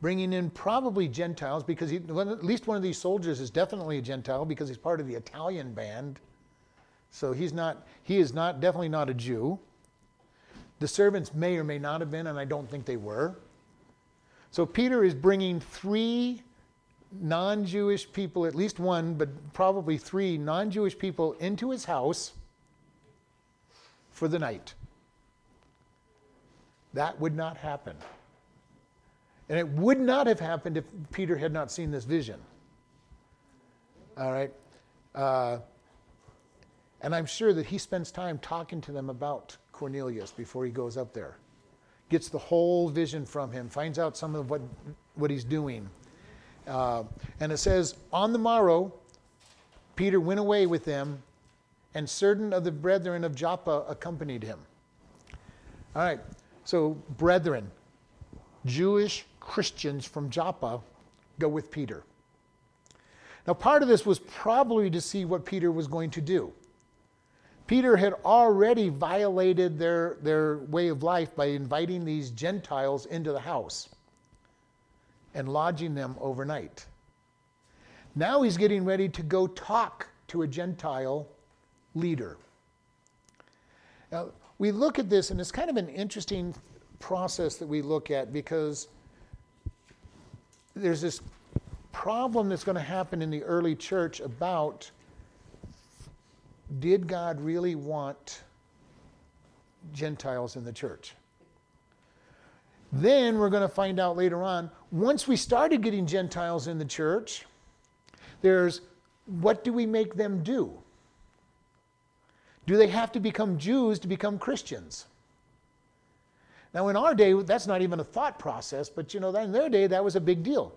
bringing in probably Gentiles because he, at least one of these soldiers is definitely a Gentile because he's part of the Italian band. So he's not, he is not, definitely not a Jew. The servants may or may not have been, and I don't think they were. So Peter is bringing three non Jewish people, at least one, but probably three non Jewish people into his house for the night. That would not happen. And it would not have happened if Peter had not seen this vision. All right? Uh, And I'm sure that he spends time talking to them about Cornelius before he goes up there. Gets the whole vision from him, finds out some of what, what he's doing. Uh, and it says, On the morrow, Peter went away with them, and certain of the brethren of Joppa accompanied him. All right, so brethren, Jewish Christians from Joppa go with Peter. Now, part of this was probably to see what Peter was going to do. Peter had already violated their, their way of life by inviting these Gentiles into the house and lodging them overnight. Now he's getting ready to go talk to a Gentile leader. Now, we look at this, and it's kind of an interesting process that we look at because there's this problem that's going to happen in the early church about did God really want Gentiles in the church? Then we're going to find out later on, once we started getting Gentiles in the church, there's what do we make them do? Do they have to become Jews to become Christians? Now, in our day, that's not even a thought process, but you know, in their day, that was a big deal.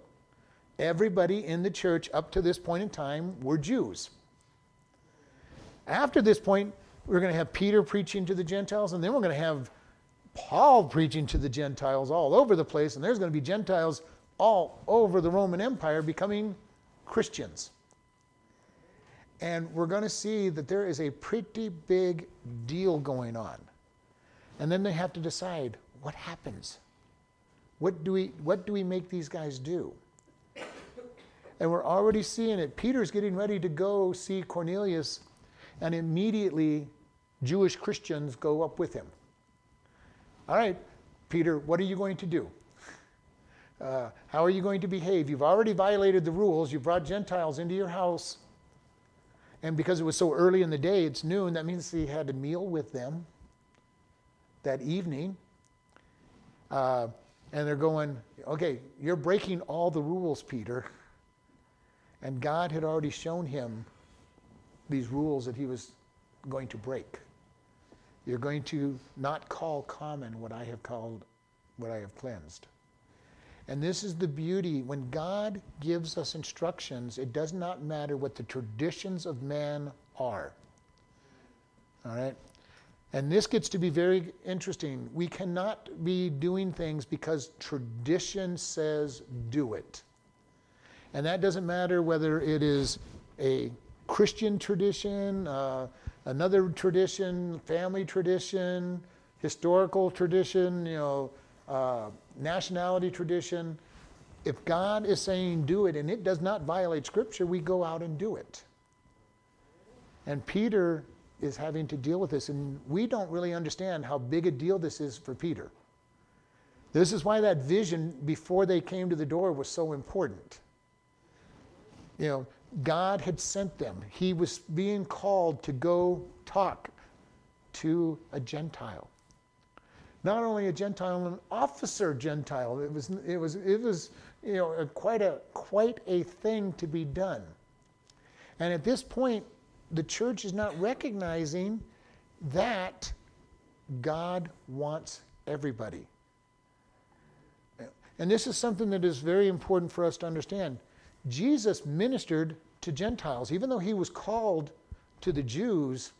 Everybody in the church up to this point in time were Jews. After this point, we're going to have Peter preaching to the Gentiles, and then we're going to have Paul preaching to the Gentiles all over the place, and there's going to be Gentiles all over the Roman Empire becoming Christians. And we're going to see that there is a pretty big deal going on. And then they have to decide what happens. What do we, what do we make these guys do? And we're already seeing it. Peter's getting ready to go see Cornelius and immediately Jewish Christians go up with him. All right, Peter, what are you going to do? Uh, how are you going to behave? You've already violated the rules. You brought Gentiles into your house. And because it was so early in the day, it's noon, that means he had a meal with them that evening. Uh, and they're going, okay, you're breaking all the rules, Peter. And God had already shown him these rules that he was going to break. You're going to not call common what I have called, what I have cleansed. And this is the beauty. When God gives us instructions, it does not matter what the traditions of man are. All right? And this gets to be very interesting. We cannot be doing things because tradition says do it. And that doesn't matter whether it is a Christian tradition, uh, another tradition, family tradition, historical tradition, you know, uh, nationality tradition. If God is saying do it and it does not violate Scripture, we go out and do it. And Peter is having to deal with this, and we don't really understand how big a deal this is for Peter. This is why that vision before they came to the door was so important. You know, God had sent them. He was being called to go talk to a Gentile. Not only a Gentile, an officer Gentile. It was, it was, it was you know, a, quite, a, quite a thing to be done. And at this point, the church is not recognizing that God wants everybody. And this is something that is very important for us to understand. Jesus ministered to Gentiles. Even though he was called to the Jews,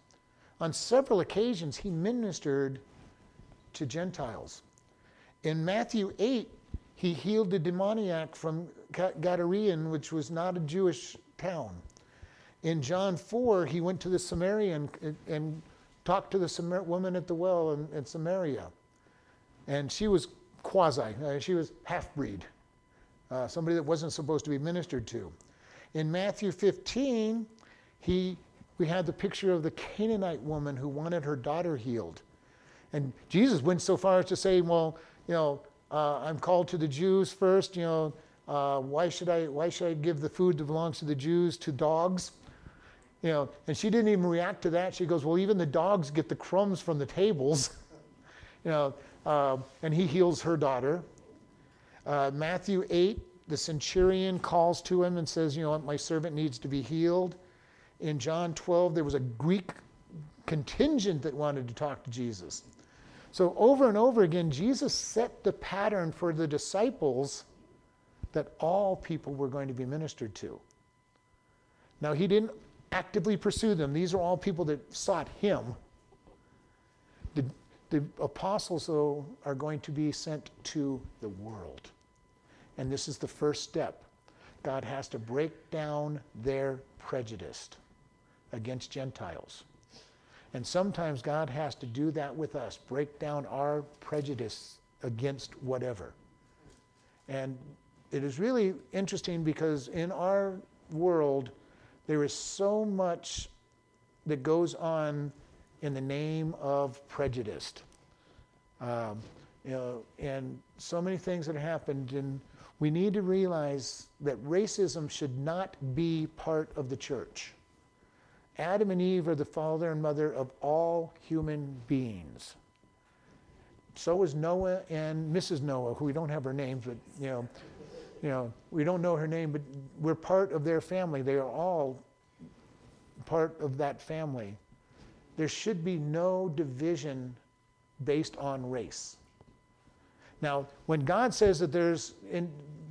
on several occasions he ministered to Gentiles. In Matthew 8, he healed the demoniac from Gadarean, which was not a Jewish town. In John 4, he went to the Samaritan and, and talked to the Samar- woman at the well in, in Samaria. And she was quasi, uh, she was half breed uh, somebody that wasn't supposed to be ministered to. In Matthew 15, he, we had the picture of the Canaanite woman who wanted her daughter healed. And Jesus went so far as to say, well, you know, uh, I'm called to the Jews first, you know, uh, why, should I, why should I give the food that belongs to the Jews to dogs? You know, and she didn't even react to that. She goes, well, even the dogs get the crumbs from the tables. [laughs] you know, uh, and he heals her daughter. Uh, Matthew 8, the centurion calls to him and says, You know my servant needs to be healed. In John 12, there was a Greek contingent that wanted to talk to Jesus. So, over and over again, Jesus set the pattern for the disciples that all people were going to be ministered to. Now, he didn't actively pursue them, these are all people that sought him. The, the apostles, though, are going to be sent to the world. And this is the first step. God has to break down their prejudice against Gentiles. And sometimes God has to do that with us, break down our prejudice against whatever. And it is really interesting because in our world, there is so much that goes on in the name of prejudice. Um, you know, and so many things that happened, and we need to realize that racism should not be part of the church. Adam and Eve are the father and mother of all human beings. So was Noah and Mrs. Noah, who we don't have her names, but you know, you know, we don't know her name, but we're part of their family. They are all part of that family. There should be no division based on race. Now, when God says that there's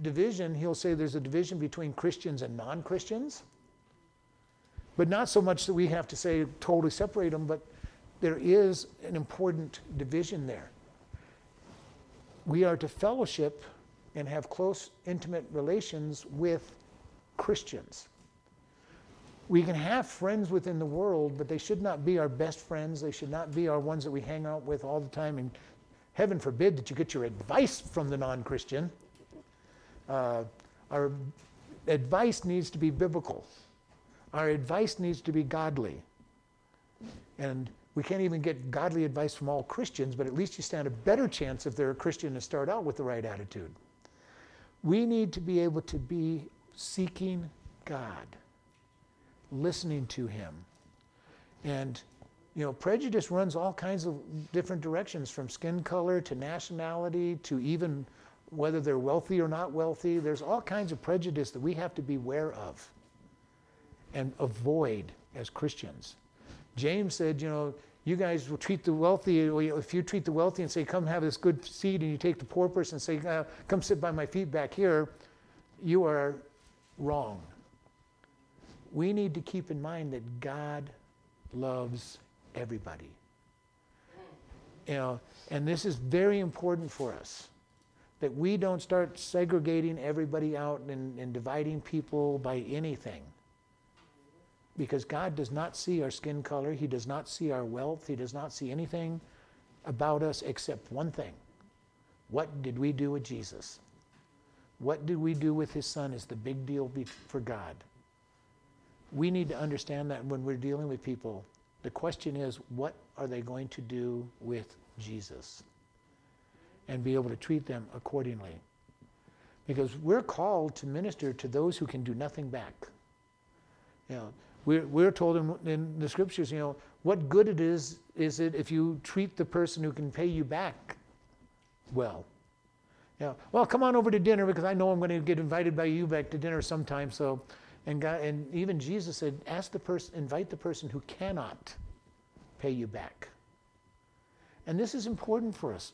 division, he'll say there's a division between Christians and non Christians. But not so much that we have to say totally separate them, but there is an important division there. We are to fellowship and have close, intimate relations with Christians. We can have friends within the world, but they should not be our best friends. They should not be our ones that we hang out with all the time. And heaven forbid that you get your advice from the non Christian. Uh, our advice needs to be biblical. Our advice needs to be godly. And we can't even get godly advice from all Christians, but at least you stand a better chance if they're a Christian to start out with the right attitude. We need to be able to be seeking God, listening to Him. And, you know, prejudice runs all kinds of different directions from skin color to nationality to even whether they're wealthy or not wealthy. There's all kinds of prejudice that we have to be aware of and avoid as Christians. James said, you know, you guys will treat the wealthy, if you treat the wealthy and say, come have this good seat, and you take the poor person and say, come sit by my feet back here, you are wrong. We need to keep in mind that God loves everybody. You know, and this is very important for us that we don't start segregating everybody out and, and dividing people by anything because God does not see our skin color, He does not see our wealth, He does not see anything about us except one thing. What did we do with Jesus? What did we do with His Son is the big deal for God. We need to understand that when we're dealing with people. The question is, what are they going to do with Jesus? And be able to treat them accordingly. Because we're called to minister to those who can do nothing back. You know, we're, we're told in, in the scriptures, you know, what good it is, is it if you treat the person who can pay you back well. Know, well, come on over to dinner because I know I'm going to get invited by you back to dinner sometime. So, and God, and even Jesus said, ask the person, invite the person who cannot pay you back. And this is important for us.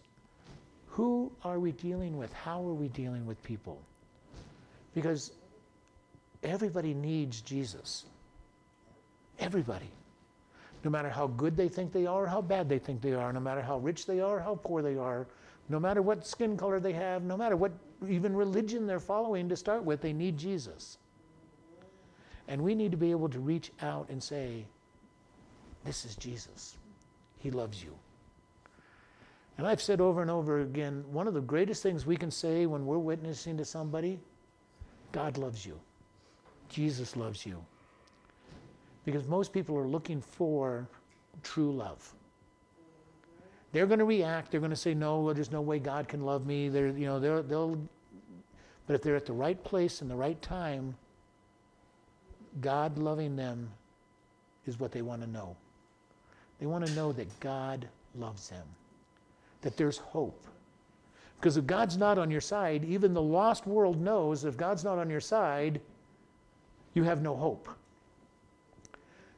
Who are we dealing with? How are we dealing with people? Because everybody needs Jesus. Everybody. No matter how good they think they are, or how bad they think they are, no matter how rich they are, how poor they are, no matter what skin color they have, no matter what even religion they're following to start with, they need Jesus. And we need to be able to reach out and say, This is Jesus. He loves you. And I've said over and over again one of the greatest things we can say when we're witnessing to somebody God loves you, Jesus loves you. Because most people are looking for true love. They're going to react. They're going to say, "No, there's no way God can love me." They're, you know, they'll, they'll. But if they're at the right place and the right time, God loving them is what they want to know. They want to know that God loves them, that there's hope. Because if God's not on your side, even the lost world knows if God's not on your side, you have no hope.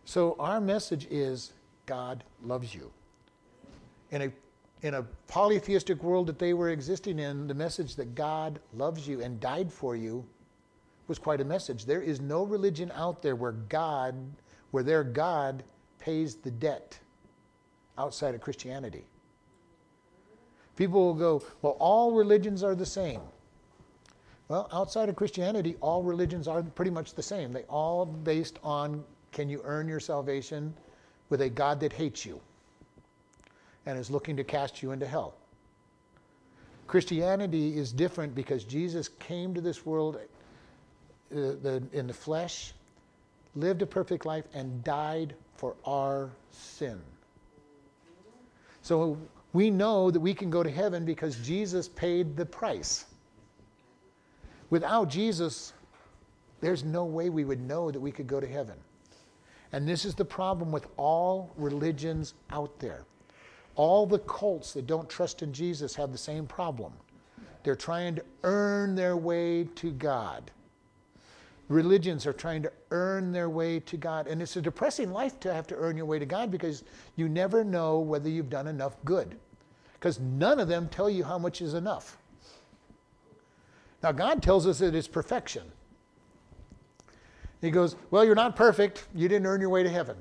So our message is God loves you. In a, in a polytheistic world that they were existing in, the message that God loves you and died for you was quite a message. There is no religion out there where God, where their God pays the debt outside of Christianity. People will go, well, all religions are the same. Well, outside of Christianity, all religions are pretty much the same. They all based on can you earn your salvation with a God that hates you and is looking to cast you into hell. Christianity is different because Jesus came to this world uh, in the flesh, lived a perfect life, and died for our sin. So we know that we can go to heaven because Jesus paid the price. Without Jesus, there's no way we would know that we could go to heaven. And this is the problem with all religions out there. All the cults that don't trust in Jesus have the same problem. They're trying to earn their way to God. Religions are trying to earn their way to God. And it's a depressing life to have to earn your way to God because you never know whether you've done enough good. Because none of them tell you how much is enough. Now, God tells us that it's perfection. He goes, Well, you're not perfect. You didn't earn your way to heaven.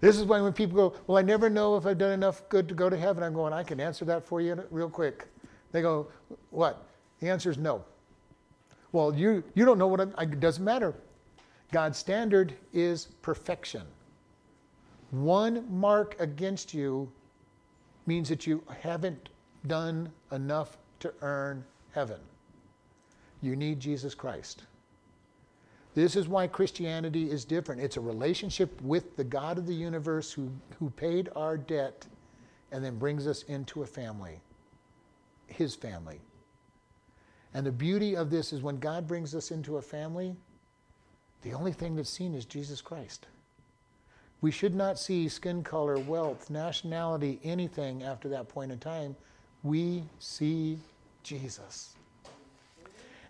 This is why when people go, Well, I never know if I've done enough good to go to heaven, I'm going, I can answer that for you real quick. They go, What? The answer is no. Well, you, you don't know what I'm, it doesn't matter. God's standard is perfection. One mark against you means that you haven't done enough to earn heaven. You need Jesus Christ. This is why Christianity is different. It's a relationship with the God of the universe who, who paid our debt and then brings us into a family, his family. And the beauty of this is when God brings us into a family, the only thing that's seen is Jesus Christ. We should not see skin color, wealth, nationality, anything after that point in time. We see Jesus.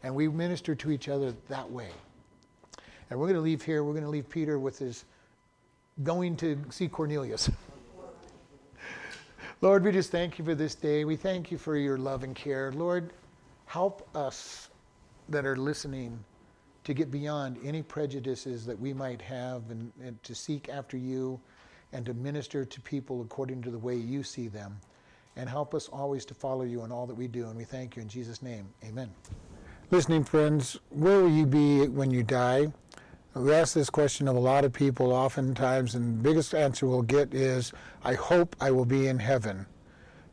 And we minister to each other that way. And we're going to leave here. We're going to leave Peter with his going to see Cornelius. [laughs] Lord, we just thank you for this day. We thank you for your love and care. Lord, help us that are listening to get beyond any prejudices that we might have and, and, to seek after you and to minister to people according to the way you see them. And help us always to follow you in all that we do. And we thank you in Jesus' name. Amen. Listening friends, where will you be when you die? We ask this question of a lot of people oftentimes, and the biggest answer we'll get is, I hope I will be in heaven.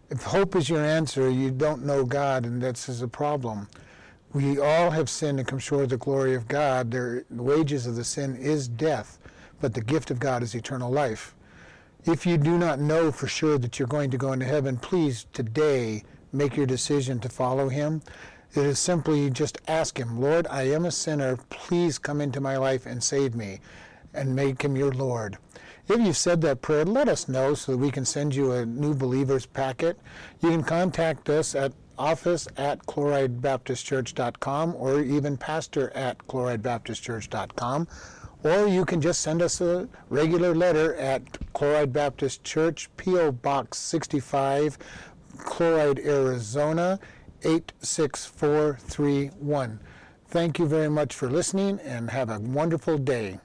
If hope is your answer, you don't know God, and that's a problem. We all have sinned and come short of the glory of God. the wages of the sin is death, but the gift of God is eternal life. If you do not know for sure that you're going to go into heaven, please today make your decision to follow Him. It is simply just ask Him, Lord, I am a sinner. Please come into my life and save me and make Him your Lord. If you've said that prayer, let us know so that we can send you a new believers packet. You can contact us at office at chloridebaptistchurch.com or even pastor at chloridebaptistchurch.com. Or you can just send us a regular letter at Chloride Baptist Church, P.O. Box 65, Chloride, Arizona 86431. Thank you very much for listening and have a wonderful day.